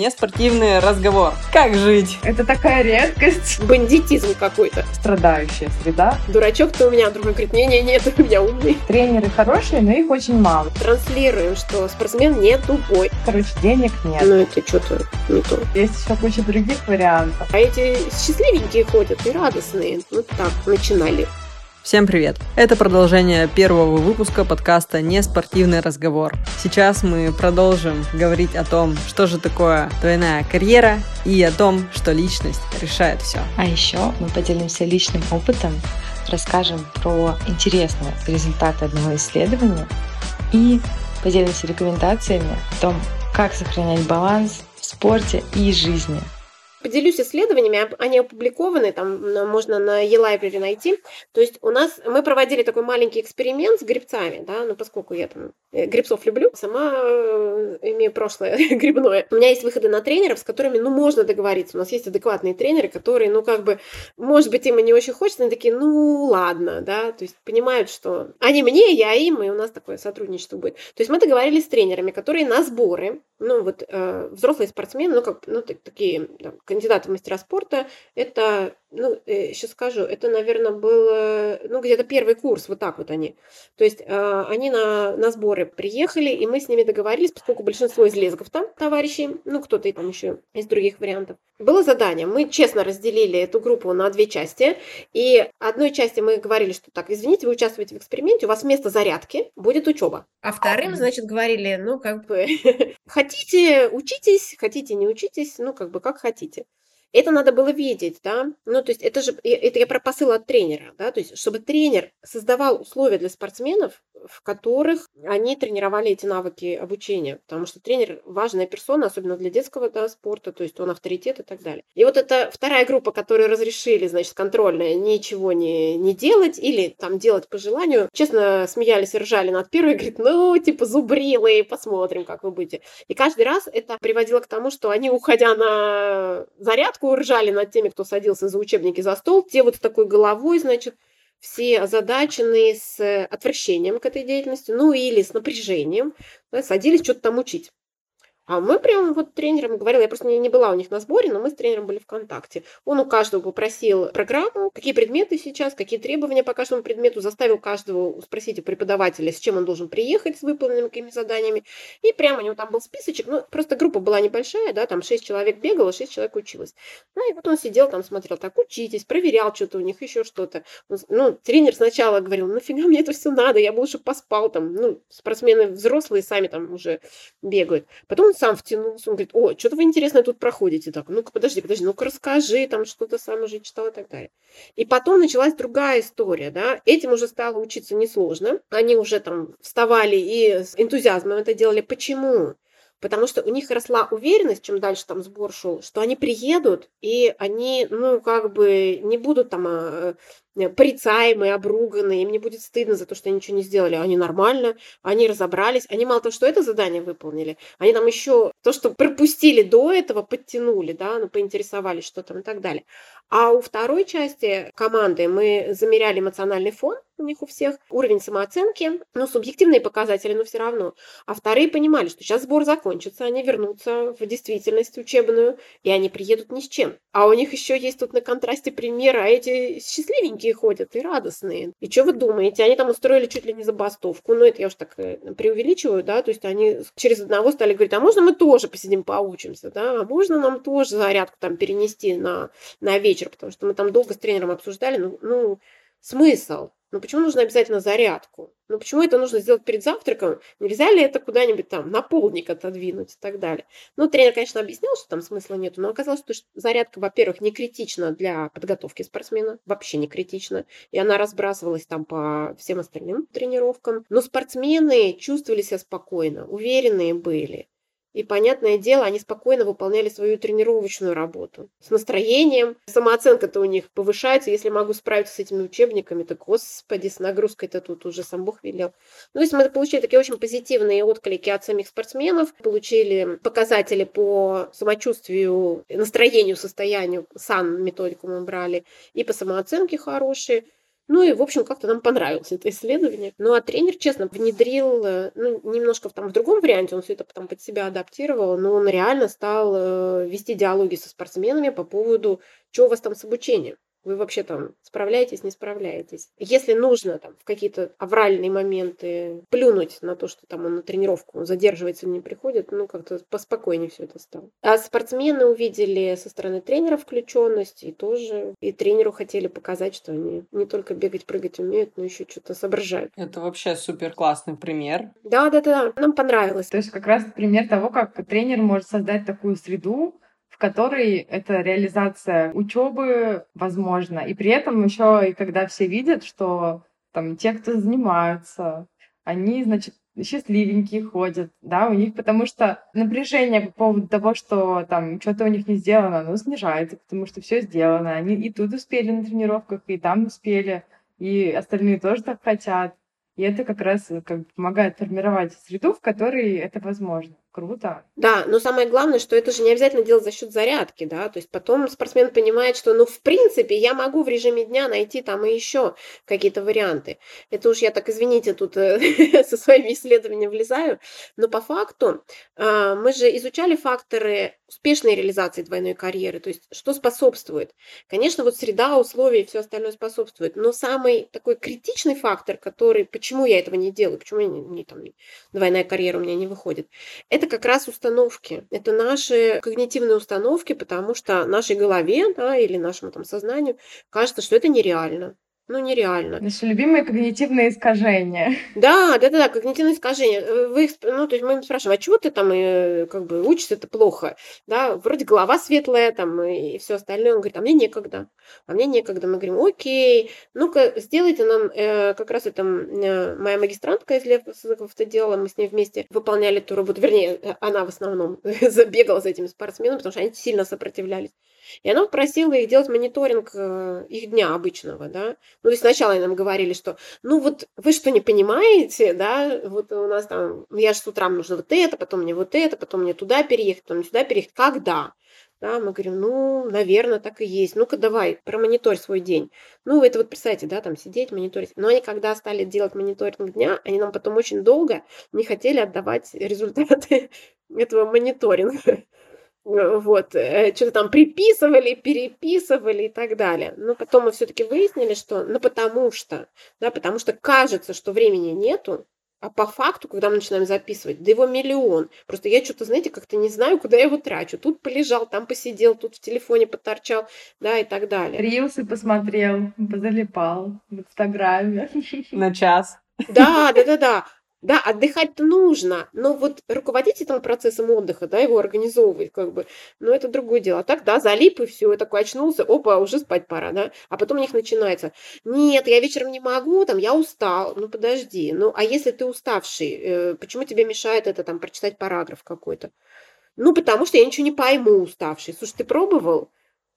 Неспортивный разговор. Как жить? Это такая редкость. Бандитизм какой-то. Страдающая среда. Дурачок-то у меня, другой говорит, не-не-не, это у меня умный. Тренеры хорошие, но их очень мало. Транслируем, что спортсмен не тупой. Короче, денег нет. Ну это что-то не то. Есть еще куча других вариантов. А эти счастливенькие ходят и радостные. Вот так начинали. Всем привет! Это продолжение первого выпуска подкаста «Неспортивный разговор». Сейчас мы продолжим говорить о том, что же такое двойная карьера и о том, что личность решает все. А еще мы поделимся личным опытом, расскажем про интересные результаты одного исследования и поделимся рекомендациями о том, как сохранять баланс в спорте и жизни. Поделюсь исследованиями, они опубликованы, там можно на e-library найти. То есть у нас, мы проводили такой маленький эксперимент с грибцами, да, ну поскольку я там э, грибцов люблю, сама э, имею прошлое грибное. У меня есть выходы на тренеров, с которыми, ну, можно договориться. У нас есть адекватные тренеры, которые, ну, как бы, может быть, им и не очень хочется, они такие, ну, ладно, да, то есть понимают, что они мне, я им, и у нас такое сотрудничество будет. То есть мы договорились с тренерами, которые на сборы, ну, вот э, взрослые спортсмены, ну, как, ну, такие, там, кандидаты в мастера спорта, это ну, сейчас э, скажу, это, наверное, был, э, ну, где-то первый курс, вот так вот они. То есть э, они на, на сборы приехали, и мы с ними договорились, поскольку большинство из лезгов там товарищей, ну, кто-то и там еще из других вариантов. Было задание, мы честно разделили эту группу на две части, и одной части мы говорили, что так, извините, вы участвуете в эксперименте, у вас вместо зарядки будет учеба. А вторым, значит, говорили, ну, как бы, хотите, учитесь, хотите, не учитесь, ну, как бы, как хотите. Это надо было видеть, да, ну, то есть это же, это я про посыл от тренера, да, то есть чтобы тренер создавал условия для спортсменов, в которых они тренировали эти навыки обучения, потому что тренер важная персона, особенно для детского да, спорта, то есть он авторитет и так далее. И вот это вторая группа, которую разрешили, значит, контрольная, ничего не, не делать или там делать по желанию, честно смеялись и ржали над первой, говорит, ну, типа, зубрилые, посмотрим, как вы будете. И каждый раз это приводило к тому, что они, уходя на зарядку, шутку ржали над теми, кто садился за учебники за стол. Те вот с такой головой, значит, все озадаченные с отвращением к этой деятельности, ну или с напряжением, да, садились что-то там учить. А мы прям вот тренером говорила, я просто не, не была у них на сборе, но мы с тренером были в контакте. Он у каждого попросил программу, какие предметы сейчас, какие требования по каждому предмету, заставил каждого спросить у преподавателя, с чем он должен приехать с выполненными какими заданиями. И прямо у него там был списочек, ну просто группа была небольшая, да, там 6 человек бегало, 6 человек училось. Ну и вот он сидел там, смотрел, так, учитесь, проверял что-то у них, еще что-то. Ну, тренер сначала говорил, нафига мне это все надо, я бы лучше поспал там, ну, спортсмены взрослые сами там уже бегают. Потом он сам втянулся, он говорит, о, что-то вы интересное тут проходите. Так, ну-ка, подожди, подожди, ну-ка расскажи, там что-то сам уже читал и так далее. И потом началась другая история, да, этим уже стало учиться несложно, они уже там вставали и с энтузиазмом это делали. Почему? Потому что у них росла уверенность, чем дальше там сбор шел, что они приедут, и они, ну, как бы не будут там а, порицаемые, обруганные, им не будет стыдно за то, что они ничего не сделали. Они нормально, они разобрались, они мало того, что это задание выполнили, они там еще то, что пропустили до этого, подтянули, да, ну, поинтересовались, что там и так далее. А у второй части команды мы замеряли эмоциональный фон у них у всех, уровень самооценки, ну, субъективные показатели, но все равно. А вторые понимали, что сейчас сбор закончится, они вернутся в действительность учебную, и они приедут ни с чем. А у них еще есть тут на контрасте примеры, а эти счастливенькие ходят и радостные. И что вы думаете? Они там устроили чуть ли не забастовку. Ну, это я уж так э, преувеличиваю, да, то есть они через одного стали говорить, а можно мы тоже посидим, поучимся, да, а можно нам тоже зарядку там перенести на, на вечер, потому что мы там долго с тренером обсуждали, ну, ну смысл? Ну почему нужно обязательно зарядку? Ну почему это нужно сделать перед завтраком? Нельзя ли это куда-нибудь там на полдник отодвинуть и так далее? Ну, тренер, конечно, объяснил, что там смысла нет, но оказалось, что зарядка, во-первых, не критична для подготовки спортсмена, вообще не критична, и она разбрасывалась там по всем остальным тренировкам. Но спортсмены чувствовали себя спокойно, уверенные были. И, понятное дело, они спокойно выполняли свою тренировочную работу. С настроением. Самооценка-то у них повышается. Если могу справиться с этими учебниками, то, господи, с нагрузкой-то тут уже сам Бог велел. Ну, то есть мы получили такие очень позитивные отклики от самих спортсменов. Получили показатели по самочувствию, настроению, состоянию. Сан методику мы брали. И по самооценке хорошие. Ну и, в общем, как-то нам понравилось это исследование. Ну а тренер, честно, внедрил, э, ну, немножко там в другом варианте, он все это потом под себя адаптировал, но он реально стал э, вести диалоги со спортсменами по поводу, что у вас там с обучением. Вы вообще там справляетесь, не справляетесь. Если нужно там в какие-то авральные моменты плюнуть на то, что там он на тренировку задерживается или не приходит, ну как-то поспокойнее все это стало. А спортсмены увидели со стороны тренера включенность и тоже и тренеру хотели показать, что они не только бегать, прыгать умеют, но еще что-то соображают. Это вообще супер классный пример. Да, да, да, нам понравилось. То есть как раз пример того, как тренер может создать такую среду, которой эта реализация учебы возможна. И при этом еще и когда все видят, что там те, кто занимаются, они, значит, счастливенькие ходят, да, у них, потому что напряжение по поводу того, что там что-то у них не сделано, оно снижается, потому что все сделано. Они и тут успели на тренировках, и там успели, и остальные тоже так хотят. И это как раз как бы помогает формировать среду, в которой это возможно. Круто. Да, но самое главное, что это же не обязательно делать за счет зарядки, да, то есть потом спортсмен понимает, что, ну, в принципе, я могу в режиме дня найти там и еще какие-то варианты. Это уж я так, извините, тут э, со своими исследованиями влезаю, но по факту э, мы же изучали факторы успешной реализации двойной карьеры, то есть что способствует. Конечно, вот среда, условия и все остальное способствует, но самый такой критичный фактор, который, почему я этого не делаю, почему не, не, там, двойная карьера у меня не выходит, это как раз установки. Это наши когнитивные установки, потому что нашей голове да, или нашему там, сознанию кажется, что это нереально ну, нереально. Наши любимые когнитивные искажения. Да, да, да, да, когнитивные искажения. Э, вы, ну, то есть мы спрашиваем, а чего ты там э, как бы учишься это плохо? Да, вроде голова светлая там и все остальное. Он говорит, а мне некогда. А мне некогда. Мы говорим, окей, ну-ка, сделайте нам, э, как раз это э, моя магистрантка из Лев это делала, мы с ней вместе выполняли эту работу. Вернее, э, она в основном забегала за этими спортсменами, потому что они сильно сопротивлялись. И она просила их делать мониторинг э, их дня обычного, да. Ну, и сначала они нам говорили, что, ну, вот вы что, не понимаете, да, вот у нас там, я же с утра нужно вот это, потом мне вот это, потом мне туда переехать, потом сюда переехать. Когда? Да, мы говорим, ну, наверное, так и есть. Ну-ка, давай, промониторь свой день. Ну, это вот, представьте, да, там сидеть, мониторить. Но они, когда стали делать мониторинг дня, они нам потом очень долго не хотели отдавать результаты этого мониторинга. Э, вот, э, что-то там приписывали, переписывали и так далее. Но потом мы все-таки выяснили, что, ну, потому что, да, потому что кажется, что времени нету, а по факту, когда мы начинаем записывать, да его миллион. Просто я что-то, знаете, как-то не знаю, куда я его трачу. Тут полежал, там посидел, тут в телефоне поторчал, да, и так далее. Рилсы посмотрел, позалипал в Инстаграме. На час. Да, да, да, да. Да, отдыхать-то нужно, но вот руководить этим процессом отдыха, да, его организовывать, как бы, ну, это другое дело. А так, да, залип и все, и такой очнулся, опа, уже спать пора, да. А потом у них начинается, нет, я вечером не могу, там, я устал, ну, подожди, ну, а если ты уставший, э, почему тебе мешает это, там, прочитать параграф какой-то? Ну, потому что я ничего не пойму уставший. Слушай, ты пробовал?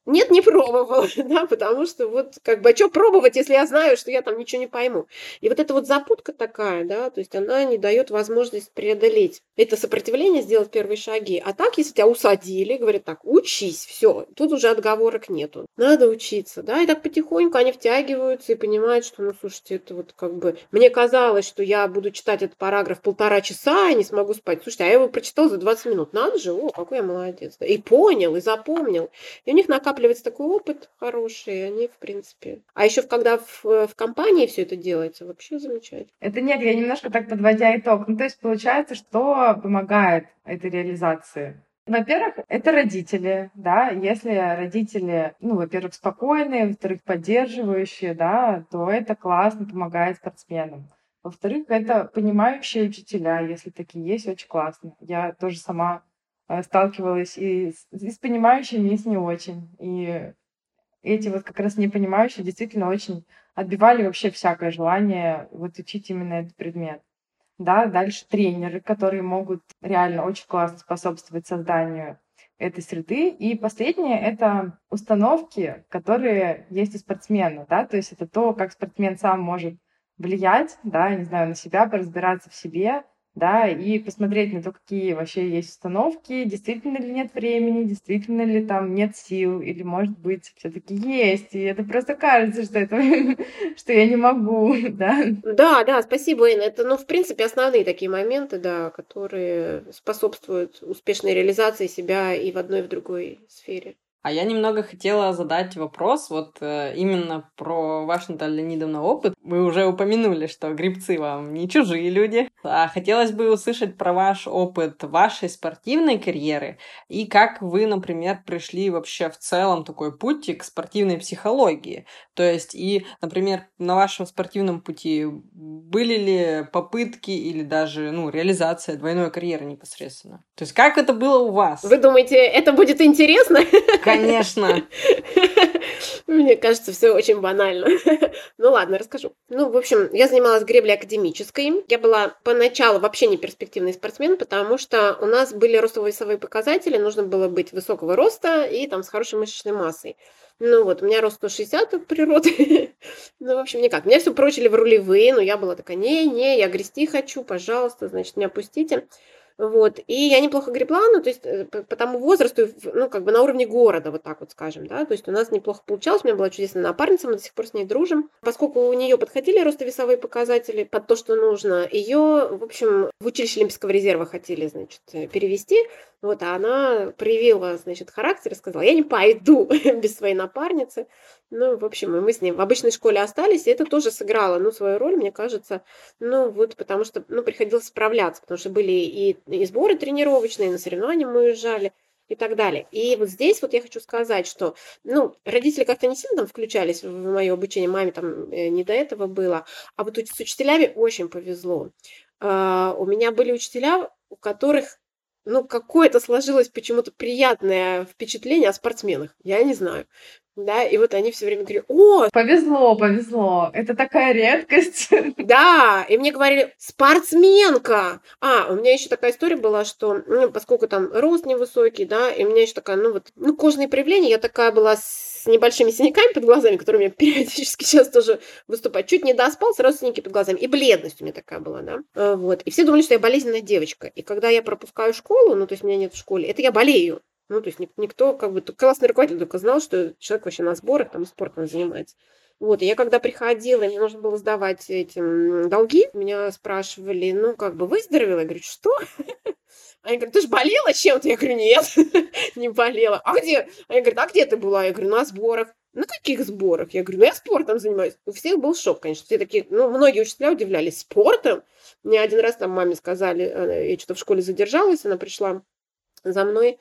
Нет, не пробовала, да, потому что вот как бы, а что пробовать, если я знаю, что я там ничего не пойму. И вот эта вот запутка такая, да, то есть она не дает возможность преодолеть это сопротивление, сделать первые шаги. А так, если тебя усадили, говорят так, учись, все, тут уже отговорок нету. Надо учиться, да, и так потихоньку они втягиваются и понимают, что, ну, слушайте, это вот как бы, мне казалось, что я буду читать этот параграф полтора часа и не смогу спать. Слушайте, а я его прочитал за 20 минут, надо же, о, какой я молодец. И понял, и запомнил. И у них накапливается накапливается такой опыт хороший, они, в принципе... А еще когда в, в компании все это делается, вообще замечательно. Это нет, я немножко так подводя итог. Ну, то есть получается, что помогает этой реализации? Во-первых, это родители, да, если родители, ну, во-первых, спокойные, во-вторых, поддерживающие, да, то это классно помогает спортсменам. Во-вторых, это понимающие учителя, если такие есть, очень классно. Я тоже сама Э, сталкивалась и с, и с понимающими, и с не очень. И эти вот как раз непонимающие действительно очень отбивали вообще всякое желание вот учить именно этот предмет. Да, дальше тренеры, которые могут реально очень классно способствовать созданию этой среды. И последнее — это установки, которые есть у спортсмена, да, то есть это то, как спортсмен сам может влиять, да, не знаю, на себя, поразбираться в себе, да, и посмотреть на то, какие вообще есть установки, действительно ли нет времени, действительно ли там нет сил, или, может быть, все таки есть, и это просто кажется, что это, что я не могу, да. Да, да, спасибо, Инна. Это, ну, в принципе, основные такие моменты, да, которые способствуют успешной реализации себя и в одной, и в другой сфере. А я немного хотела задать вопрос вот э, именно про ваш, Наталья Леонидовна, опыт. Вы уже упомянули, что грибцы вам не чужие люди. А хотелось бы услышать про ваш опыт вашей спортивной карьеры и как вы, например, пришли вообще в целом такой путь к спортивной психологии. То есть и, например, на вашем спортивном пути были ли попытки или даже ну, реализация двойной карьеры непосредственно? То есть как это было у вас? Вы думаете, это будет интересно? Конечно. Мне кажется, все очень банально. ну ладно, расскажу. Ну, в общем, я занималась греблей академической. Я была поначалу вообще не перспективный спортсмен, потому что у нас были ростово-весовые показатели, нужно было быть высокого роста и там с хорошей мышечной массой. Ну вот, у меня рост 160 от природы. ну, в общем, никак. Меня все прочили в рулевые, но я была такая, не, не, я грести хочу, пожалуйста, значит, меня пустите. Вот. И я неплохо гребла, ну, то есть э, по тому возрасту, ну, как бы на уровне города, вот так вот скажем, да, то есть у нас неплохо получалось, у меня была чудесная напарница, мы до сих пор с ней дружим. Поскольку у нее подходили ростовесовые показатели под то, что нужно, ее, в общем, в училище Олимпийского резерва хотели, значит, э, перевести, вот, а она проявила, значит, характер и сказала, я не пойду без своей напарницы. Ну, в общем, мы с ней в обычной школе остались, и это тоже сыграло, ну, свою роль, мне кажется, ну, вот, потому что, ну, приходилось справляться, потому что были и, и сборы тренировочные, и на соревнования мы уезжали, и так далее. И вот здесь вот я хочу сказать, что, ну, родители как-то не сильно там включались в мое обучение, маме там э, не до этого было, а вот с учителями очень повезло. Uh, у меня были учителя, у которых ну, какое-то сложилось почему-то приятное впечатление о спортсменах. Я не знаю. Да, и вот они все время говорили, о! Повезло, повезло. Это такая редкость. Да, и мне говорили, спортсменка! А, у меня еще такая история была, что, ну, поскольку там рост невысокий, да, и у меня еще такая, ну, вот, ну, кожные проявления, я такая была с небольшими синяками под глазами, которые у меня периодически сейчас тоже выступают. Чуть не доспал, сразу синяки под глазами. И бледность у меня такая была, да. А, вот. И все думали, что я болезненная девочка. И когда я пропускаю школу, ну, то есть меня нет в школе, это я болею. Ну, то есть никто, как бы, классный руководитель только знал, что человек вообще на сборах, там, спортом занимается. Вот, и я когда приходила, мне нужно было сдавать эти долги, меня спрашивали, ну, как бы, выздоровела? Я говорю, что? Они говорят, ты же болела чем-то? Я говорю, нет, не болела. А где? Они говорят, а где ты была? Я говорю, на сборах. На каких сборах? Я говорю, ну я спортом занимаюсь. У всех был шок, конечно. Все такие, ну, многие учителя удивлялись. Спортом? Мне один раз там маме сказали, я что-то в школе задержалась, она пришла за мной,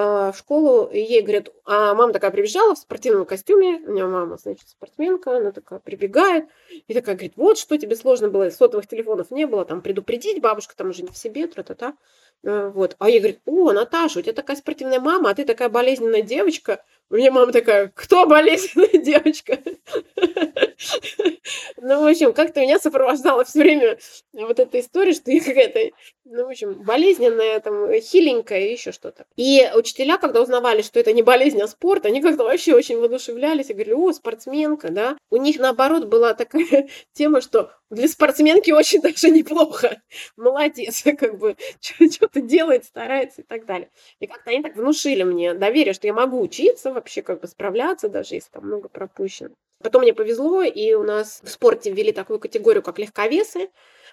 в школу, и ей говорят, а мама такая прибежала в спортивном костюме, у меня мама, значит, спортсменка, она такая прибегает, и такая говорит, вот, что тебе сложно было, сотовых телефонов не было, там, предупредить, бабушка там уже не в себе, тра-та-та, э, вот. А ей говорит, о, Наташа, у тебя такая спортивная мама, а ты такая болезненная девочка, у меня мама такая, кто болезненная девочка? Ну, в общем, как-то меня сопровождала все время вот эта история, что я какая-то, ну, в общем, болезненная, там, хиленькая и еще что-то. И учителя, когда узнавали, что это не болезнь, а спорт, они как-то вообще очень воодушевлялись и говорили, о, спортсменка, да. У них, наоборот, была такая тема, что для спортсменки очень даже неплохо. Молодец, как бы, что-то делает, старается и так далее. И как-то они так внушили мне доверие, что я могу учиться, вообще как бы справляться, даже если там много пропущено. Потом мне повезло, и у нас в спорте ввели такую категорию, как легковесы.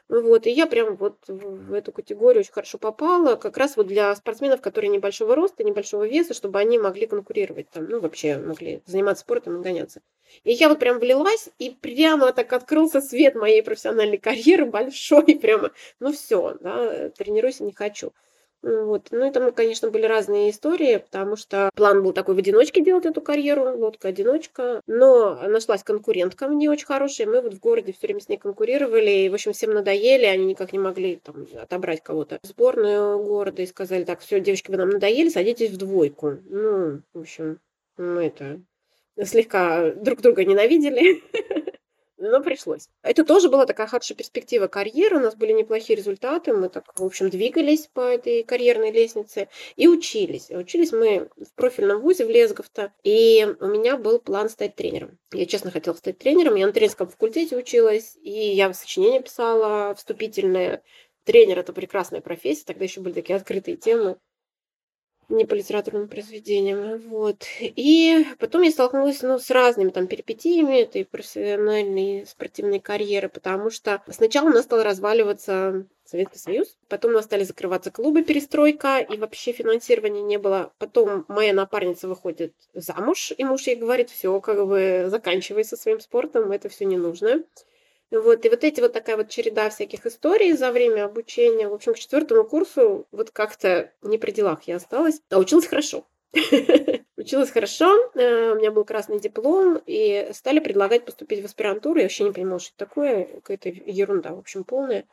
Вот, и я прям вот в эту категорию очень хорошо попала, как раз вот для спортсменов, которые небольшого роста, небольшого веса, чтобы они могли конкурировать там, ну, вообще могли заниматься спортом и гоняться. И я вот прям влилась, и прямо так открылся свет моей профессиональной карьеры большой, прямо, ну все, да, тренируйся не хочу. Вот. Ну и там, конечно, были разные истории, потому что план был такой в одиночке делать эту карьеру, лодка-одиночка, но нашлась конкурентка мне очень хорошая, мы вот в городе все время с ней конкурировали, и, в общем, всем надоели, они никак не могли там отобрать кого-то в сборную города и сказали, так, все, девочки, вы нам надоели, садитесь в двойку. Ну, в общем, мы это слегка друг друга ненавидели. но пришлось. Это тоже была такая хорошая перспектива карьеры, у нас были неплохие результаты, мы так, в общем, двигались по этой карьерной лестнице и учились. Учились мы в профильном вузе в Лесговто, и у меня был план стать тренером. Я честно хотела стать тренером, я на тренерском факультете училась, и я сочинение писала вступительное, тренер это прекрасная профессия, тогда еще были такие открытые темы, не по литературным произведениям. Вот. И потом я столкнулась ну, с разными там перипетиями этой профессиональной спортивной карьеры, потому что сначала у нас стал разваливаться Советский Союз, потом у нас стали закрываться клубы перестройка, и вообще финансирования не было. Потом моя напарница выходит замуж, и муж ей говорит, все, как бы заканчивай со своим спортом, это все не нужно. Вот, и вот эти вот такая вот череда всяких историй за время обучения. В общем, к четвертому курсу вот как-то не при делах я осталась, а училась хорошо. Училась хорошо, э, у меня был красный диплом, и стали предлагать поступить в аспирантуру. Я вообще не понимала, что это такое, какая-то ерунда, в общем, полная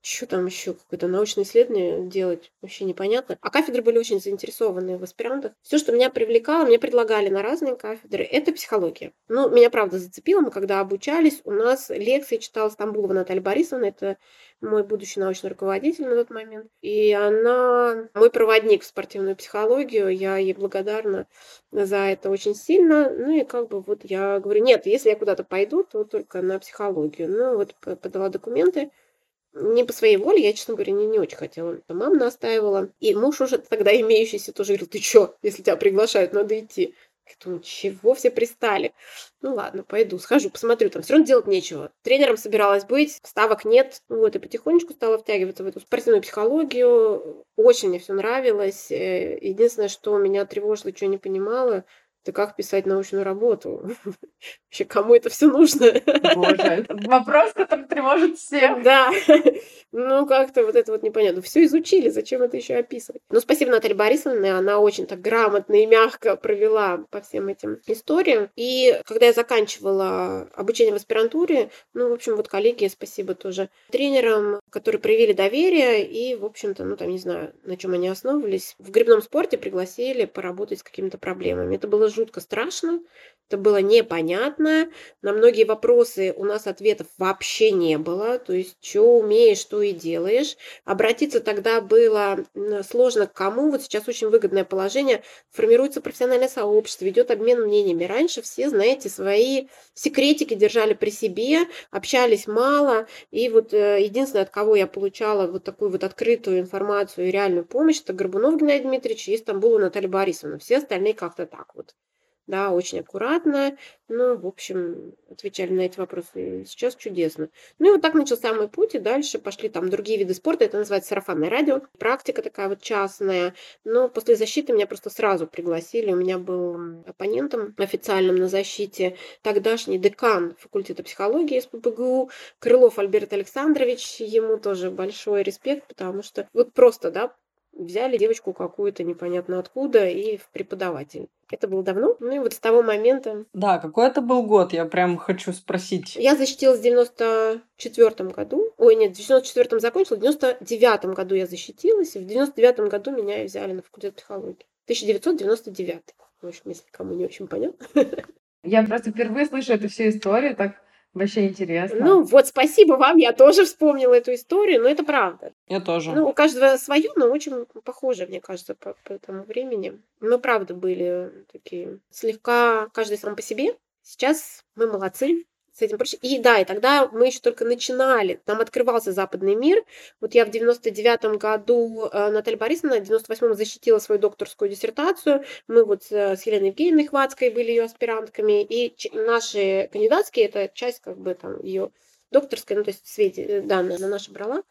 что там еще какое-то научное исследование делать, вообще непонятно. А кафедры были очень заинтересованы в аспирантах. Все, что меня привлекало, мне предлагали на разные кафедры, это психология. Ну, меня правда зацепило, мы когда обучались, у нас лекции читала Стамбулова Наталья Борисовна, это мой будущий научный руководитель на тот момент. И она мой проводник в спортивную психологию. Я ей благодарна за это очень сильно. Ну и как бы вот я говорю, нет, если я куда-то пойду, то только на психологию. Ну вот подала документы не по своей воле, я, честно говоря, не, не очень хотела. Мама настаивала. И муж уже тогда имеющийся тоже говорил, ты чё, если тебя приглашают, надо идти. Я думаю, чего все пристали? Ну ладно, пойду, схожу, посмотрю, там все равно делать нечего. Тренером собиралась быть, ставок нет. Вот, и потихонечку стала втягиваться в эту спортивную психологию. Очень мне все нравилось. Э, единственное, что меня тревожило, что я не понимала, это как писать научную работу? Вообще, кому это все нужно? Боже, вопрос, который тревожит всех. Да. Ну, как-то вот это вот непонятно. Все изучили, зачем это еще описывать? Ну, спасибо Наталье Борисовне, она очень так грамотно и мягко провела по всем этим историям. И когда я заканчивала обучение в аспирантуре, ну, в общем, вот коллеги, спасибо тоже тренерам, которые проявили доверие и, в общем-то, ну, там, не знаю, на чем они основывались, в грибном спорте пригласили поработать с какими-то проблемами. Это было жутко страшно, это было непонятно. На многие вопросы у нас ответов вообще не было. То есть, что умеешь, что и делаешь. Обратиться тогда было сложно к кому. Вот сейчас очень выгодное положение. Формируется профессиональное сообщество, идет обмен мнениями. Раньше все, знаете, свои секретики держали при себе, общались мало. И вот э, единственное, от кого я получала вот такую вот открытую информацию и реальную помощь, это Горбунов Геннадий Дмитриевич и Стамбула Наталья Борисовна. Все остальные как-то так вот да, очень аккуратно. Ну, в общем, отвечали на эти вопросы. Сейчас чудесно. Ну и вот так начался мой путь, и дальше пошли там другие виды спорта. Это называется сарафанное радио. Практика такая вот частная. Но после защиты меня просто сразу пригласили. У меня был оппонентом официальным на защите тогдашний декан факультета психологии СПБГУ Крылов Альберт Александрович. Ему тоже большой респект, потому что вот просто, да, взяли девочку какую-то непонятно откуда и в преподаватель. Это было давно. Ну и вот с того момента... Да, какой это был год, я прям хочу спросить. Я защитилась в 94 году. Ой, нет, в 94 закончила, в 99 году я защитилась, и в 99 году меня взяли на факультет психологии. 1999. В общем, если кому не очень понятно. Я просто впервые слышу эту всю историю, так Вообще интересно. Ну вот, спасибо вам, я тоже вспомнила эту историю, но это правда. Я тоже. Ну, у каждого свое, но очень похоже, мне кажется, по, по тому времени. Мы, правда, были такие слегка каждый сам по себе. Сейчас мы молодцы, с этим проще. И да, и тогда мы еще только начинали, там открывался западный мир. Вот я в 99-м году, э, Наталья Борисовна, в 98-м защитила свою докторскую диссертацию. Мы вот э, с Еленой Евгеньевной Хватской были ее аспирантками, и наши кандидатские, это часть как бы там ее докторской, ну то есть Свете э, данные она наша брала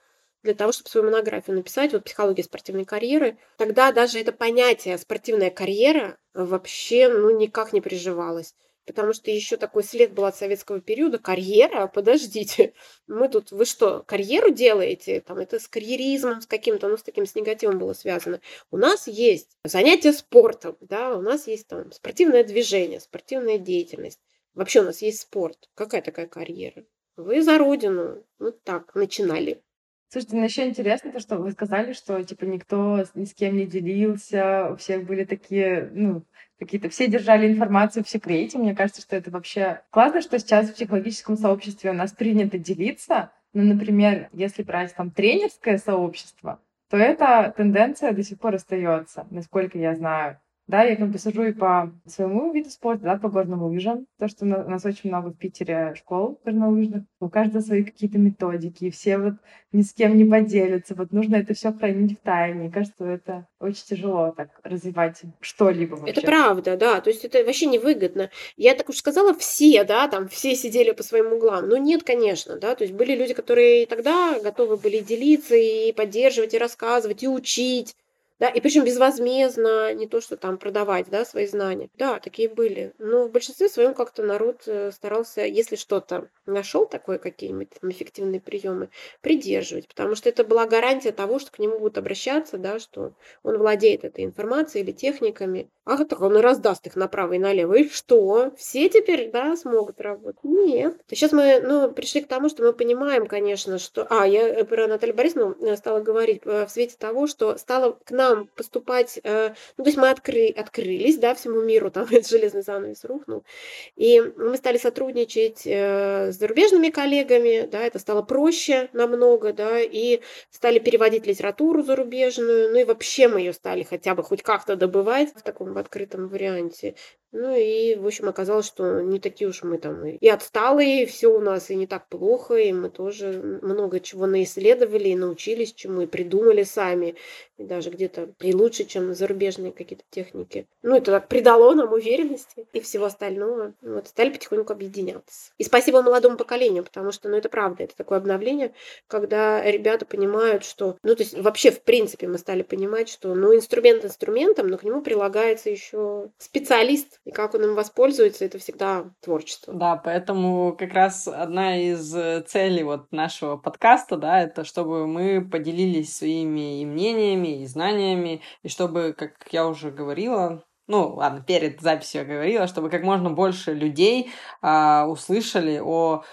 для того, чтобы свою монографию написать, вот психология спортивной карьеры, тогда даже это понятие спортивная карьера вообще ну никак не приживалось потому что еще такой след был от советского периода. Карьера? Подождите. Мы тут, вы что, карьеру делаете? Там, это с карьеризмом, с каким-то, ну, с таким, с негативом было связано. У нас есть занятия спортом, да, у нас есть там спортивное движение, спортивная деятельность. Вообще у нас есть спорт. Какая такая карьера? Вы за родину. Вот так начинали. Слушайте, ну еще интересно то, что вы сказали, что типа никто ни с кем не делился, у всех были такие, ну, какие-то все держали информацию в секрете. Мне кажется, что это вообще классно, что сейчас в психологическом сообществе у нас принято делиться. Ну, например, если брать там тренерское сообщество, то эта тенденция до сих пор остается, насколько я знаю. Да, я как бы сажу и по своему виду спорта, да, по горным лыжам. То, что у нас очень много в Питере школ горнолыжных. У каждого свои какие-то методики. Все вот ни с кем не поделятся. Вот нужно это все хранить в тайне. Мне кажется, это очень тяжело так развивать что-либо вообще. Это правда, да. То есть это вообще невыгодно. Я так уж сказала, все, да, там все сидели по своим углам. Но нет, конечно, да. То есть были люди, которые тогда готовы были делиться и поддерживать, и рассказывать, и учить да, и причем безвозмездно, не то, что там продавать, да, свои знания. Да, такие были. Но в большинстве своем как-то народ э, старался, если что-то нашел такое, какие-нибудь эффективные приемы, придерживать, потому что это была гарантия того, что к нему будут обращаться, да, что он владеет этой информацией или техниками. А так он раздаст их направо и налево. И что? Все теперь, да, смогут работать? Нет. Сейчас мы, ну, пришли к тому, что мы понимаем, конечно, что... А, я э, про Наталью Борисовну э, стала говорить в свете того, что стало к нам поступать, э, ну, то есть мы откры, открылись, да, всему миру, там этот железный занавес рухнул, и мы стали сотрудничать э, с зарубежными коллегами, да, это стало проще намного, да, и стали переводить литературу зарубежную, ну и вообще мы ее стали хотя бы хоть как-то добывать в таком в открытом варианте. Ну и, в общем, оказалось, что не такие уж мы там и отсталые, и все у нас и не так плохо, и мы тоже много чего наисследовали, и научились чему, и придумали сами, и даже где-то и лучше, чем зарубежные какие-то техники. Ну, это так придало нам уверенности и всего остального. Вот, стали потихоньку объединяться. И спасибо молодому поколению, потому что, ну, это правда, это такое обновление, когда ребята понимают, что, ну, то есть вообще, в принципе, мы стали понимать, что, ну, инструмент инструментом, но к нему прилагается еще специалист, и как он им воспользуется, это всегда творчество. Да, поэтому как раз одна из э, целей вот нашего подкаста, да, это чтобы мы поделились своими и мнениями, и знаниями, и чтобы, как я уже говорила, ну, ладно, перед записью я говорила, чтобы как можно больше людей а, услышали о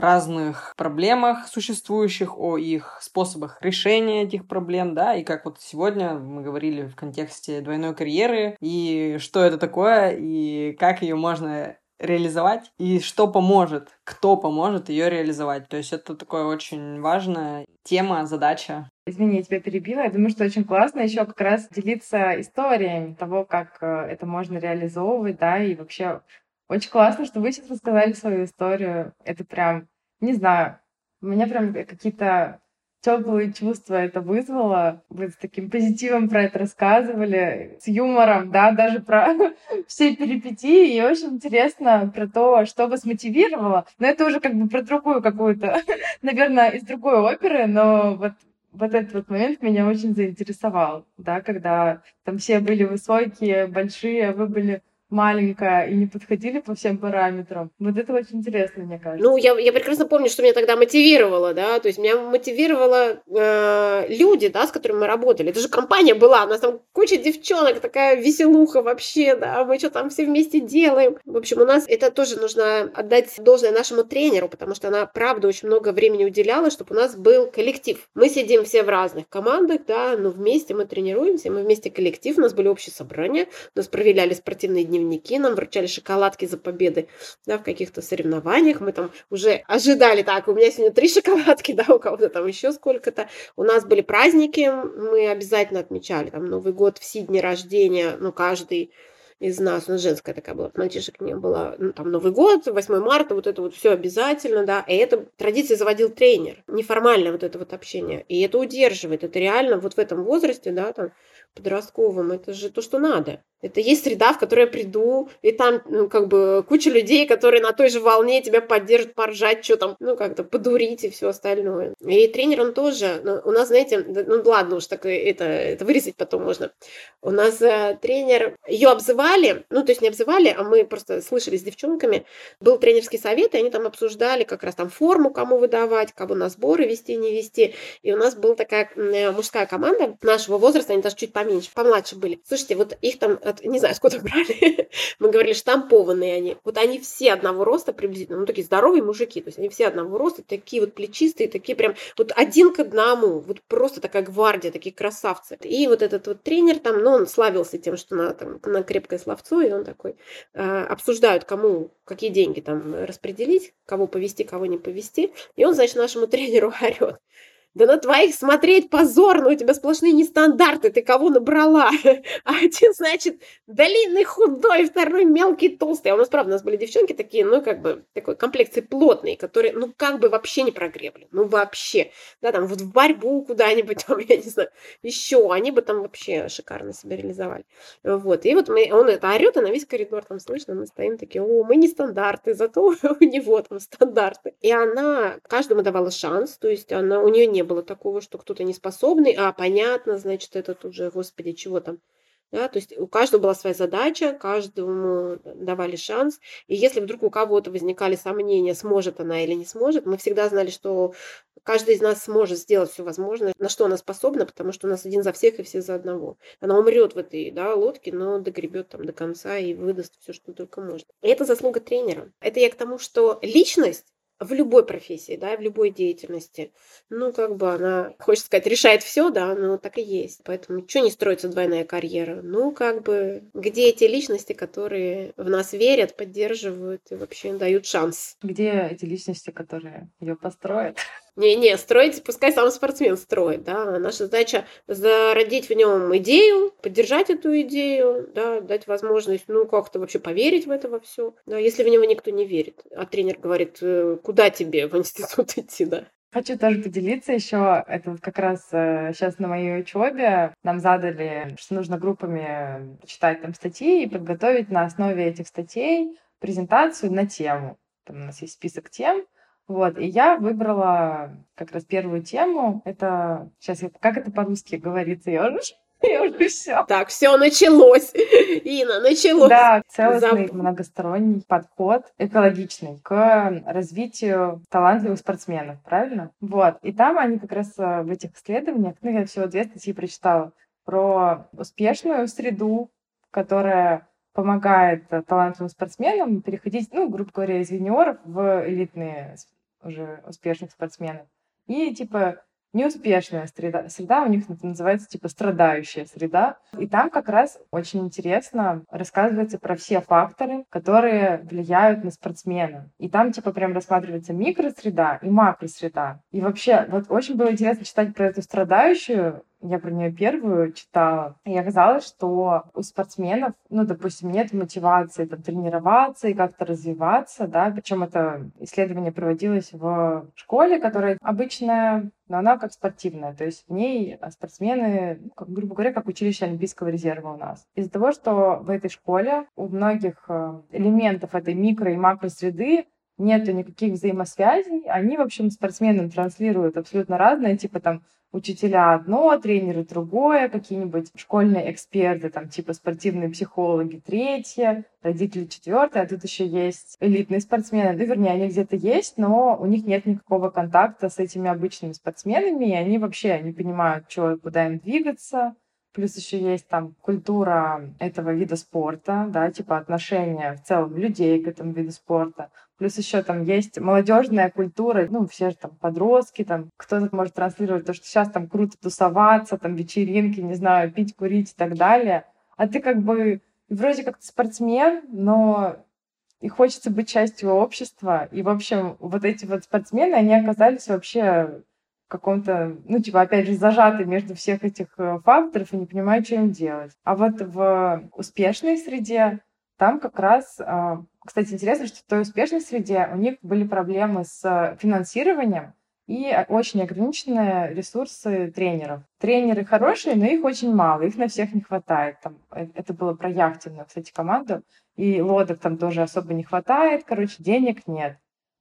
разных проблемах существующих, о их способах решения этих проблем, да, и как вот сегодня мы говорили в контексте двойной карьеры, и что это такое, и как ее можно реализовать, и что поможет, кто поможет ее реализовать. То есть это такое очень важная тема, задача. Извини, я тебя перебила. Я думаю, что очень классно еще как раз делиться историями того, как э, это можно реализовывать, да, и вообще очень классно, что вы сейчас рассказали свою историю. Это прям, не знаю, у меня прям какие-то теплые чувства это вызвало. Вы с таким позитивом про это рассказывали, с юмором, да, даже про все перипетии. И очень интересно про то, что вас мотивировало. Но это уже как бы про другую какую-то, наверное, из другой оперы, но вот вот этот вот момент меня очень заинтересовал, да, когда там все были высокие, большие, а вы были маленькая и не подходили по всем параметрам. Вот это очень интересно, мне кажется. Ну, я, я прекрасно помню, что меня тогда мотивировало, да, то есть меня мотивировало э, люди, да, с которыми мы работали. Это же компания была, у нас там куча девчонок, такая веселуха вообще, да, мы что там все вместе делаем. В общем, у нас это тоже нужно отдать должное нашему тренеру, потому что она, правда, очень много времени уделяла, чтобы у нас был коллектив. Мы сидим все в разных командах, да, но вместе мы тренируемся, мы вместе коллектив, у нас были общие собрания, у нас проверяли спортивные дни дневники, нам вручали шоколадки за победы да, в каких-то соревнованиях. Мы там уже ожидали, так, у меня сегодня три шоколадки, да, у кого-то там еще сколько-то. У нас были праздники, мы обязательно отмечали там Новый год, все дни рождения, ну, каждый из нас, у нас женская такая была, мальчишек не было, ну, там Новый год, 8 марта, вот это вот все обязательно, да, и это традиция заводил тренер, неформальное вот это вот общение, и это удерживает, это реально вот в этом возрасте, да, там, подростковом, это же то, что надо. Это есть среда, в которой я приду, и там ну, как бы куча людей, которые на той же волне тебя поддержат, поржать, что там, ну как-то подурить и все остальное. И тренер он тоже, ну, у нас, знаете, ну ладно уж так это, это вырезать потом можно. У нас э, тренер, ее обзывали, ну то есть не обзывали, а мы просто слышали с девчонками, был тренерский совет, и они там обсуждали как раз там форму кому выдавать, кого на сборы вести, не вести. И у нас была такая э, мужская команда нашего возраста, они даже чуть поменьше, помладше были. Слушайте, вот их там, не знаю, сколько брали, мы говорили, штампованные они. Вот они все одного роста приблизительно, ну, такие здоровые мужики, то есть они все одного роста, такие вот плечистые, такие прям вот один к одному, вот просто такая гвардия, такие красавцы. И вот этот вот тренер там, ну, он славился тем, что на, там, на крепкое словцо, и он такой, э, обсуждают, кому какие деньги там распределить, кого повести, кого не повести. И он, значит, нашему тренеру орет да на твоих смотреть позорно, у тебя сплошные нестандарты, ты кого набрала? А один, значит, длинный, худой, второй мелкий, толстый. А у нас, правда, у нас были девчонки такие, ну, как бы, такой комплекции плотные, которые, ну, как бы вообще не прогребли. Ну, вообще. Да, там, вот в борьбу куда-нибудь, там, я не знаю, еще. Они бы там вообще шикарно себя реализовали. Вот. И вот мы, он это орет, и на весь коридор там слышно, мы стоим такие, о, мы не стандарты, зато у него там стандарты. И она каждому давала шанс, то есть она, у нее не было такого, что кто-то не способный, а понятно, значит, этот уже, господи, чего там, да, то есть у каждого была своя задача, каждому давали шанс. И если вдруг у кого-то возникали сомнения, сможет она или не сможет, мы всегда знали, что каждый из нас сможет сделать все возможное, на что она способна, потому что у нас один за всех и все за одного. Она умрет в этой да, лодке, но догребет там до конца и выдаст все, что только может. И это заслуга тренера. Это я к тому, что личность в любой профессии, да, в любой деятельности. Ну, как бы она, хочется сказать, решает все, да, но так и есть. Поэтому что не строится двойная карьера? Ну, как бы, где эти личности, которые в нас верят, поддерживают и вообще дают шанс? Где эти личности, которые ее построят? Не-не, строить, пускай сам спортсмен строит, да. Наша задача зародить в нем идею, поддержать эту идею, да, дать возможность, ну, как-то вообще поверить в это во все. Да, если в него никто не верит, а тренер говорит, «Э, куда тебе в институт идти, да. Хочу тоже поделиться еще. Это вот как раз сейчас э, на моей учебе нам задали, что нужно группами читать там статьи и подготовить на основе этих статей презентацию на тему. Там у нас есть список тем, вот, и я выбрала как раз первую тему. Это сейчас как это по-русски говорится, я уже я уже все. Так, все началось. Ина, началось. Да, целостный Зап... многосторонний подход, экологичный, к развитию талантливых спортсменов, правильно? Вот. И там они как раз э, в этих исследованиях, ну, я всего две статьи прочитала, про успешную среду, которая помогает талантливым спортсменам переходить, ну, грубо говоря, из юниоров в элитные уже успешных спортсменов. И, типа, неуспешная среда. Среда у них называется, типа, страдающая среда. И там как раз очень интересно рассказывается про все факторы, которые влияют на спортсмена. И там, типа, прям рассматривается микросреда и макросреда. И вообще, вот очень было интересно читать про эту страдающую я про нее первую читала, и оказалось, что у спортсменов, ну, допустим, нет мотивации там, тренироваться и как-то развиваться, да, причем это исследование проводилось в школе, которая обычная, но она как спортивная, то есть в ней спортсмены, как, грубо говоря, как училище Олимпийского резерва у нас. Из-за того, что в этой школе у многих э, элементов этой микро- и макросреды нету никаких взаимосвязей. Они, в общем, спортсменам транслируют абсолютно разное, типа там учителя одно, тренеры другое, какие-нибудь школьные эксперты, там типа спортивные психологи третье, родители четвертое, а тут еще есть элитные спортсмены. Ну, вернее, они где-то есть, но у них нет никакого контакта с этими обычными спортсменами, и они вообще не понимают, что, куда им двигаться, Плюс еще есть там культура этого вида спорта, да, типа отношения в целом людей к этому виду спорта. Плюс еще там есть молодежная культура, ну, все же там подростки, там кто-то может транслировать то, что сейчас там круто тусоваться, там вечеринки, не знаю, пить, курить и так далее. А ты как бы вроде как спортсмен, но и хочется быть частью общества. И, в общем, вот эти вот спортсмены, они оказались вообще каком-то, ну, типа, опять же, зажаты между всех этих э, факторов и не понимают, что им делать. А вот в успешной среде там как раз а, кстати, интересно, что в той успешной среде у них были проблемы с финансированием и очень ограниченные ресурсы тренеров. Тренеры хорошие, но их очень мало, их на всех не хватает. Там, э, это было про яхтенную, кстати, команду, и лодок там тоже особо не хватает, короче, денег нет.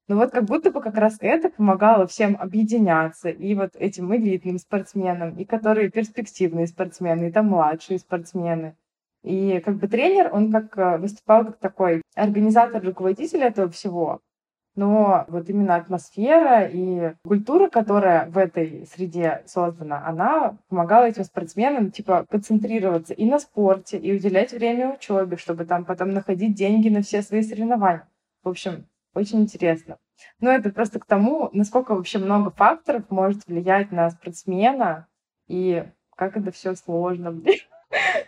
Но вот как будто бы как раз это помогало всем объединяться, и вот этим элитным спортсменам, и которые перспективные спортсмены, и там младшие спортсмены. И как бы тренер, он как э, выступал как такой организатор, руководитель этого всего. Но вот именно атмосфера и культура, которая в этой среде создана, она помогала этим спортсменам типа концентрироваться и на спорте, и уделять время учебе, чтобы там потом находить деньги на все свои соревнования. В общем, очень интересно. Но это просто к тому, насколько вообще много факторов может влиять на спортсмена и как это все сложно.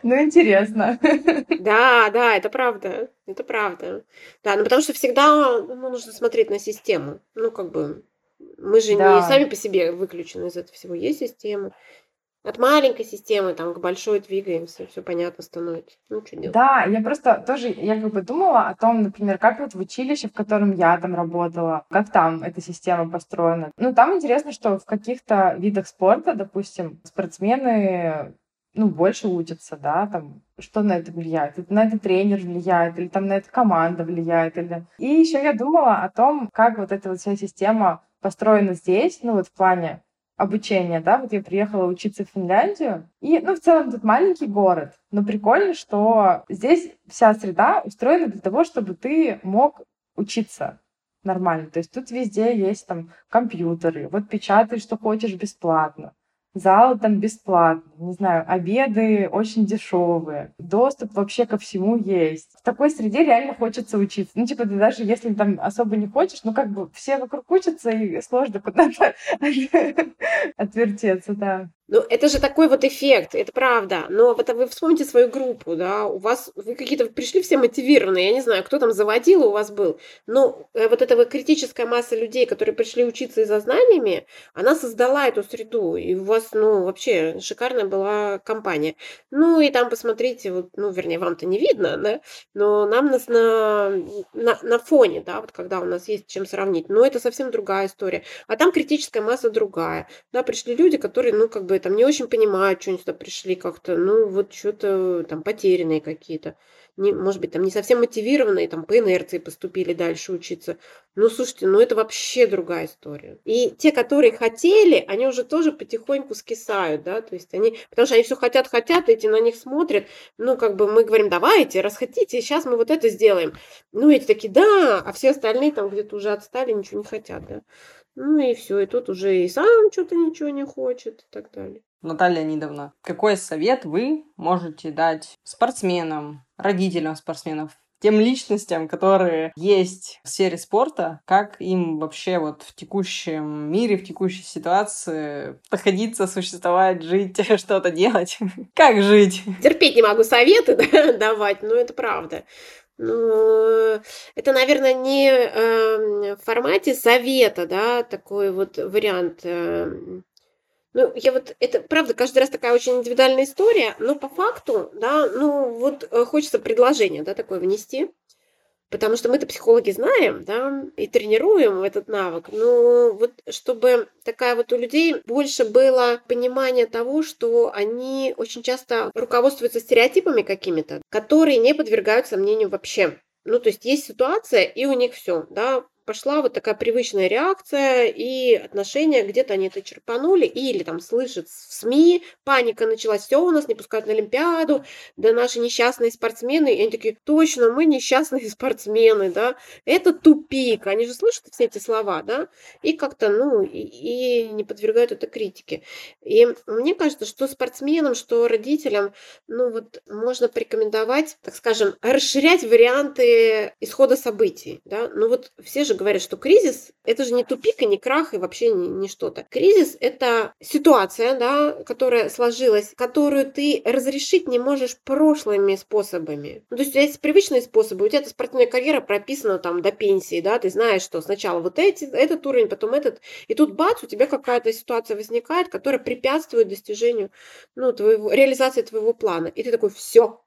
Ну, интересно. Да, да, это правда. Это правда. Да, ну потому что всегда ну, нужно смотреть на систему. Ну, как бы Мы же Да. не сами по себе выключены из этого всего. Есть система. От маленькой системы там к большой двигаемся, все понятно становится. Ну, что делать? Да, я просто тоже, я как бы думала о том, например, как вот в училище, в котором я там работала, как там эта система построена. Ну, там интересно, что в каких-то видах спорта, допустим, спортсмены ну, больше учатся, да, там, что на это влияет? На это тренер влияет, или там на это команда влияет, или... И еще я думала о том, как вот эта вот вся система построена здесь, ну, вот в плане обучения, да, вот я приехала учиться в Финляндию, и, ну, в целом тут маленький город, но прикольно, что здесь вся среда устроена для того, чтобы ты мог учиться нормально. То есть тут везде есть там компьютеры, вот печатай, что хочешь бесплатно. Зал там бесплатный, не знаю, обеды очень дешевые, доступ вообще ко всему есть. В такой среде реально хочется учиться. Ну, типа, даже если там особо не хочешь, ну, как бы все вокруг учатся, и сложно куда-то отвертеться, да. Ну, это же такой вот эффект, это правда. Но вот вы вспомните свою группу, да, у вас, вы какие-то пришли все мотивированные, я не знаю, кто там заводил у вас был, но э, вот эта вот критическая масса людей, которые пришли учиться и за знаниями, она создала эту среду, и у вас, ну, вообще шикарная была компания. Ну, и там посмотрите, вот, ну, вернее, вам-то не видно, да, но нам нас на, на, на фоне, да, вот когда у нас есть чем сравнить, но это совсем другая история. А там критическая масса другая. Да, пришли люди, которые, ну, как бы там не очень понимают, что они сюда пришли как-то, ну, вот что-то там потерянные какие-то. Не, может быть, там не совсем мотивированные, там по инерции поступили дальше учиться. Ну, слушайте, ну это вообще другая история. И те, которые хотели, они уже тоже потихоньку скисают, да, то есть они, потому что они все хотят, хотят, эти на них смотрят, ну, как бы мы говорим, давайте, раз хотите, сейчас мы вот это сделаем. Ну, эти такие, да, а все остальные там где-то уже отстали, ничего не хотят, да. Ну и все, и тут уже и сам что-то ничего не хочет и так далее. Наталья Нидовна, какой совет вы можете дать спортсменам, родителям спортсменов, тем личностям, которые есть в сфере спорта, как им вообще вот в текущем мире, в текущей ситуации находиться, существовать, жить, что-то делать? Как жить? Терпеть не могу советы да, давать, но это правда. Ну, это, наверное, не э, в формате совета, да, такой вот вариант. Э, ну, я вот, это, правда, каждый раз такая очень индивидуальная история, но по факту, да, ну, вот э, хочется предложение, да, такое внести. Потому что мы-то психологи знаем, да, и тренируем этот навык. Но вот чтобы такая вот у людей больше было понимание того, что они очень часто руководствуются стереотипами какими-то, которые не подвергают сомнению вообще. Ну, то есть есть ситуация, и у них все, да, пошла вот такая привычная реакция и отношения, где-то они это черпанули, или там слышат в СМИ, паника началась, все, у нас не пускают на Олимпиаду, да наши несчастные спортсмены, и они такие, точно, мы несчастные спортсмены, да, это тупик, они же слышат все эти слова, да, и как-то, ну, и, и не подвергают это критике. И мне кажется, что спортсменам, что родителям, ну вот можно порекомендовать, так скажем, расширять варианты исхода событий, да, ну вот все же говорят, что кризис – это же не тупик и не крах и вообще не, не что-то. Кризис – это ситуация, да, которая сложилась, которую ты разрешить не можешь прошлыми способами. Ну, то есть у тебя есть привычные способы, у тебя эта спортивная карьера прописана там до пенсии, да, ты знаешь, что сначала вот эти, этот уровень, потом этот, и тут бац, у тебя какая-то ситуация возникает, которая препятствует достижению, ну, твоего, реализации твоего плана. И ты такой, все,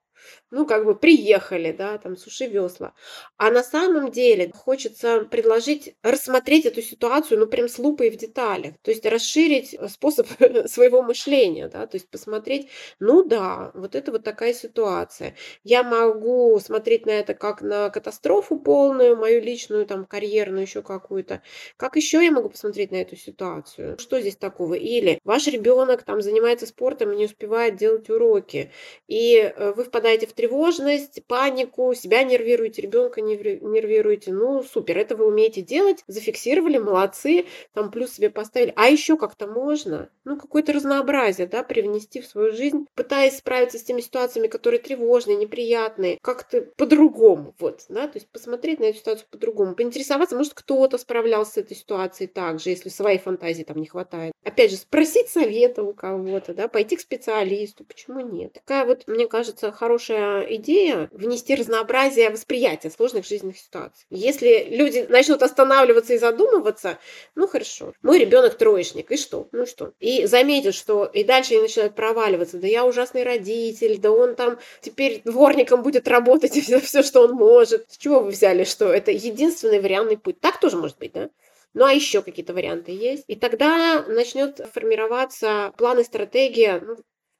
ну, как бы приехали, да, там, суши весла. А на самом деле хочется предложить рассмотреть эту ситуацию, ну, прям с лупой в деталях, то есть расширить способ своего мышления, да, то есть посмотреть, ну, да, вот это вот такая ситуация. Я могу смотреть на это как на катастрофу полную, мою личную, там, карьерную, еще какую-то. Как еще я могу посмотреть на эту ситуацию? Что здесь такого? Или ваш ребенок там занимается спортом и не успевает делать уроки, и вы впадаете в тревожность, панику, себя нервируете, ребенка нервируете. Ну, супер, это вы умеете делать, зафиксировали, молодцы, там плюс себе поставили. А еще как-то можно, ну, какое-то разнообразие, да, привнести в свою жизнь, пытаясь справиться с теми ситуациями, которые тревожные, неприятные, как-то по-другому, вот, да, то есть посмотреть на эту ситуацию по-другому, поинтересоваться, может, кто-то справлялся с этой ситуацией так же, если своей фантазии там не хватает. Опять же, спросить совета у кого-то, да, пойти к специалисту, почему нет. Такая вот, мне кажется, хорошая хорошая идея внести разнообразие восприятия сложных жизненных ситуаций. Если люди начнут останавливаться и задумываться, ну хорошо, мой ребенок троечник, и что? Ну что? И заметят, что и дальше они начинают проваливаться, да я ужасный родитель, да он там теперь дворником будет работать и все, все, что он может. С чего вы взяли, что это единственный вариантный путь? Так тоже может быть, да? Ну а еще какие-то варианты есть. И тогда начнет формироваться план и стратегия ну,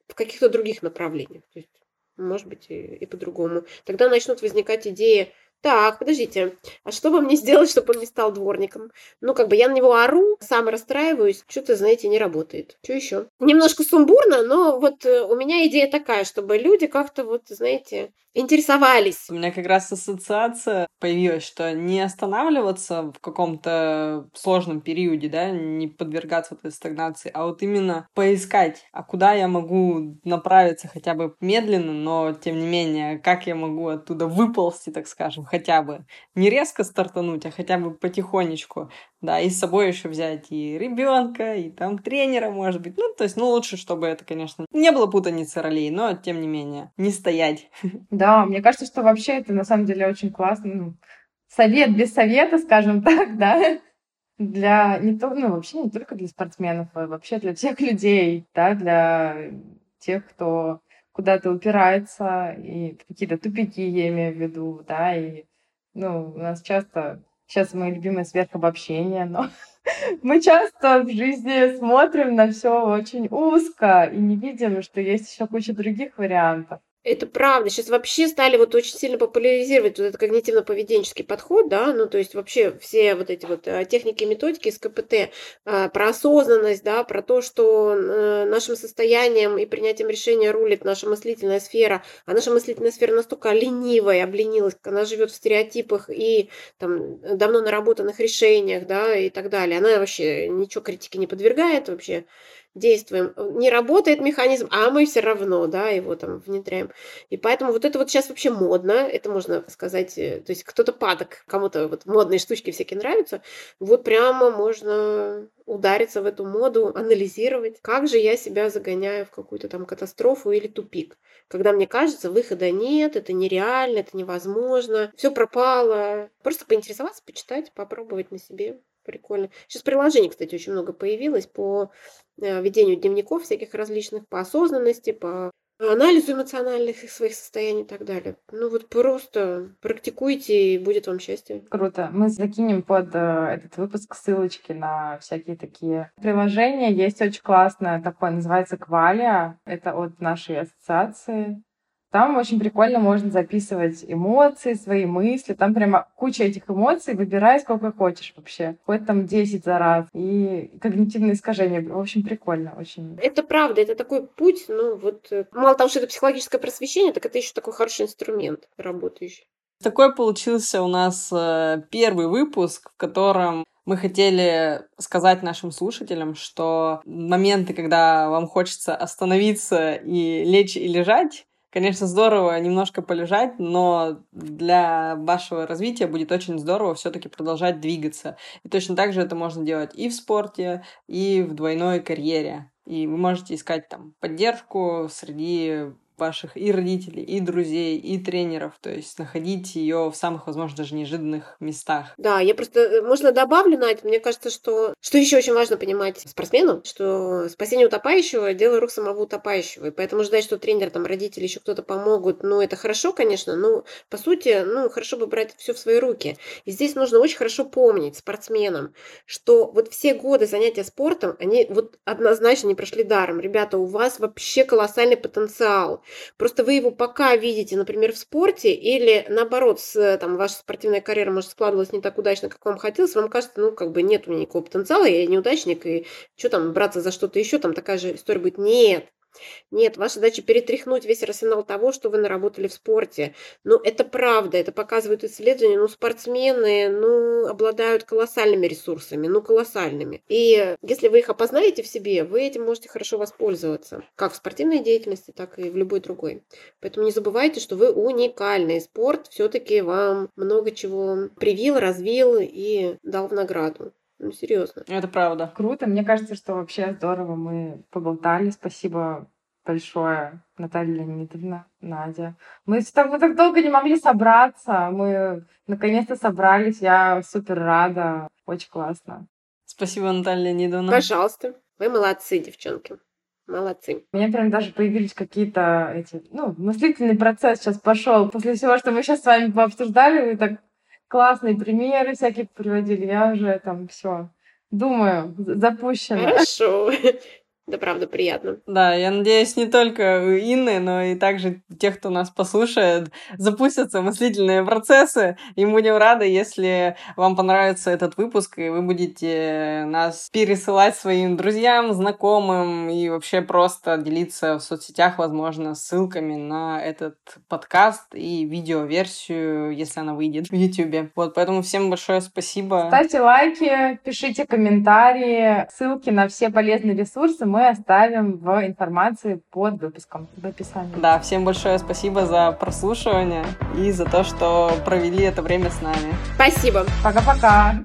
в каких-то других направлениях. То есть, может быть, и, и по-другому. Тогда начнут возникать идеи, так, подождите, а что бы мне сделать, чтобы он не стал дворником? Ну, как бы я на него ору, сам расстраиваюсь, что-то, знаете, не работает. Что еще? Немножко сумбурно, но вот э, у меня идея такая, чтобы люди как-то вот, знаете, интересовались. У меня как раз ассоциация появилась, что не останавливаться в каком-то сложном периоде, да, не подвергаться этой стагнации, а вот именно поискать, а куда я могу направиться хотя бы медленно, но тем не менее, как я могу оттуда выползти, так скажем, хотя бы не резко стартануть, а хотя бы потихонечку, да, и с собой еще взять и ребенка, и там тренера, может быть. Ну, то есть, ну, лучше, чтобы это, конечно, не было путаницы ролей, но, тем не менее, не стоять. Да, мне кажется, что вообще это на самом деле очень классно. Ну, совет без совета, скажем так, да, для не то, ну, вообще не только для спортсменов, а вообще для всех людей, да, для тех, кто куда-то упирается, и какие-то тупики, я имею в виду, да, и, ну, у нас часто Сейчас мои любимые сверхобобщения, но мы часто в жизни смотрим на все очень узко и не видим, что есть еще куча других вариантов. Это правда. Сейчас вообще стали вот очень сильно популяризировать вот этот когнитивно-поведенческий подход, да, ну, то есть вообще все вот эти вот э, техники методики из КПТ а, про осознанность, да, про то, что э, нашим состоянием и принятием решения рулит наша мыслительная сфера, а наша мыслительная сфера настолько ленивая, обленилась, она живет в стереотипах и там давно наработанных решениях, да, и так далее. Она вообще ничего критики не подвергает вообще действуем, не работает механизм, а мы все равно, да, его там внедряем. И поэтому вот это вот сейчас вообще модно, это можно сказать, э, то есть кто-то падок, кому-то вот модные штучки всякие нравятся, вот прямо можно удариться в эту моду, анализировать, как же я себя загоняю в какую-то там катастрофу или тупик, когда мне кажется, выхода нет, это нереально, это невозможно, все пропало. Просто поинтересоваться, почитать, попробовать на себе. Прикольно. Сейчас приложений, кстати, очень много появилось по э, ведению дневников всяких различных, по осознанности, по анализу эмоциональных своих состояний и так далее. Ну вот просто практикуйте, и будет вам счастье. Круто. Мы закинем под э, этот выпуск ссылочки на всякие такие приложения. Есть очень классное такое, называется Квалия. Это от нашей ассоциации. Там очень прикольно можно записывать эмоции, свои мысли. Там прямо куча этих эмоций, выбирай сколько хочешь вообще. Хоть там 10 за раз. И когнитивные искажения. В общем, прикольно очень. Это правда, это такой путь, ну вот, э, мало того, что это психологическое просвещение, так это еще такой хороший инструмент работающий. Такой получился у нас э, первый выпуск, в котором мы хотели сказать нашим слушателям, что моменты, когда вам хочется остановиться и лечь и лежать, Конечно, здорово немножко полежать, но для вашего развития будет очень здорово все-таки продолжать двигаться. И точно так же это можно делать и в спорте, и в двойной карьере. И вы можете искать там поддержку среди ваших и родителей, и друзей, и тренеров, то есть находить ее в самых, возможно, даже неожиданных местах. Да, я просто, э, можно добавлю на это, мне кажется, что, что еще очень важно понимать спортсмену, что спасение утопающего – дело рук самого утопающего, и поэтому ждать, что тренер, там, родители, еще кто-то помогут, ну, это хорошо, конечно, но, по сути, ну, хорошо бы брать все в свои руки. И здесь нужно очень хорошо помнить спортсменам, что вот все годы занятия спортом, они вот однозначно не прошли даром. Ребята, у вас вообще колоссальный потенциал. Просто вы его пока видите, например, в спорте, или наоборот, с, там, ваша спортивная карьера, может, складывалась не так удачно, как вам хотелось, вам кажется, ну, как бы нет у меня никакого потенциала, я неудачник, и что там, браться за что-то еще, там такая же история будет. Нет, нет, ваша задача перетряхнуть весь арсенал того, что вы наработали в спорте. Ну, это правда, это показывают исследования. Ну, спортсмены, ну, обладают колоссальными ресурсами, ну, колоссальными. И если вы их опознаете в себе, вы этим можете хорошо воспользоваться. Как в спортивной деятельности, так и в любой другой. Поэтому не забывайте, что вы уникальный. Спорт все-таки вам много чего привил, развил и дал в награду. Ну, серьезно. Это правда. Круто. Мне кажется, что вообще здорово мы поболтали. Спасибо большое, Наталья Леонидовна, Надя. Мы так, мы так долго не могли собраться. Мы наконец-то собрались. Я супер рада. Очень классно. Спасибо, Наталья Леонидовна. Пожалуйста. Вы молодцы, девчонки. Молодцы. У меня прям даже появились какие-то эти, ну, мыслительный процесс сейчас пошел. После всего, что мы сейчас с вами пообсуждали, вы так классные примеры всякие приводили. Я уже там все думаю, запущено. Хорошо. Да, правда, приятно. Да, я надеюсь, не только у Инны, но и также тех, кто нас послушает, запустятся мыслительные процессы. И будем рады, если вам понравится этот выпуск, и вы будете нас пересылать своим друзьям, знакомым и вообще просто делиться в соцсетях, возможно, ссылками на этот подкаст и видеоверсию, если она выйдет в YouTube. Вот, поэтому всем большое спасибо. Ставьте лайки, пишите комментарии, ссылки на все полезные ресурсы мы оставим в информации под выпуском, в описании. Да, всем большое спасибо за прослушивание и за то, что провели это время с нами. Спасибо. Пока-пока.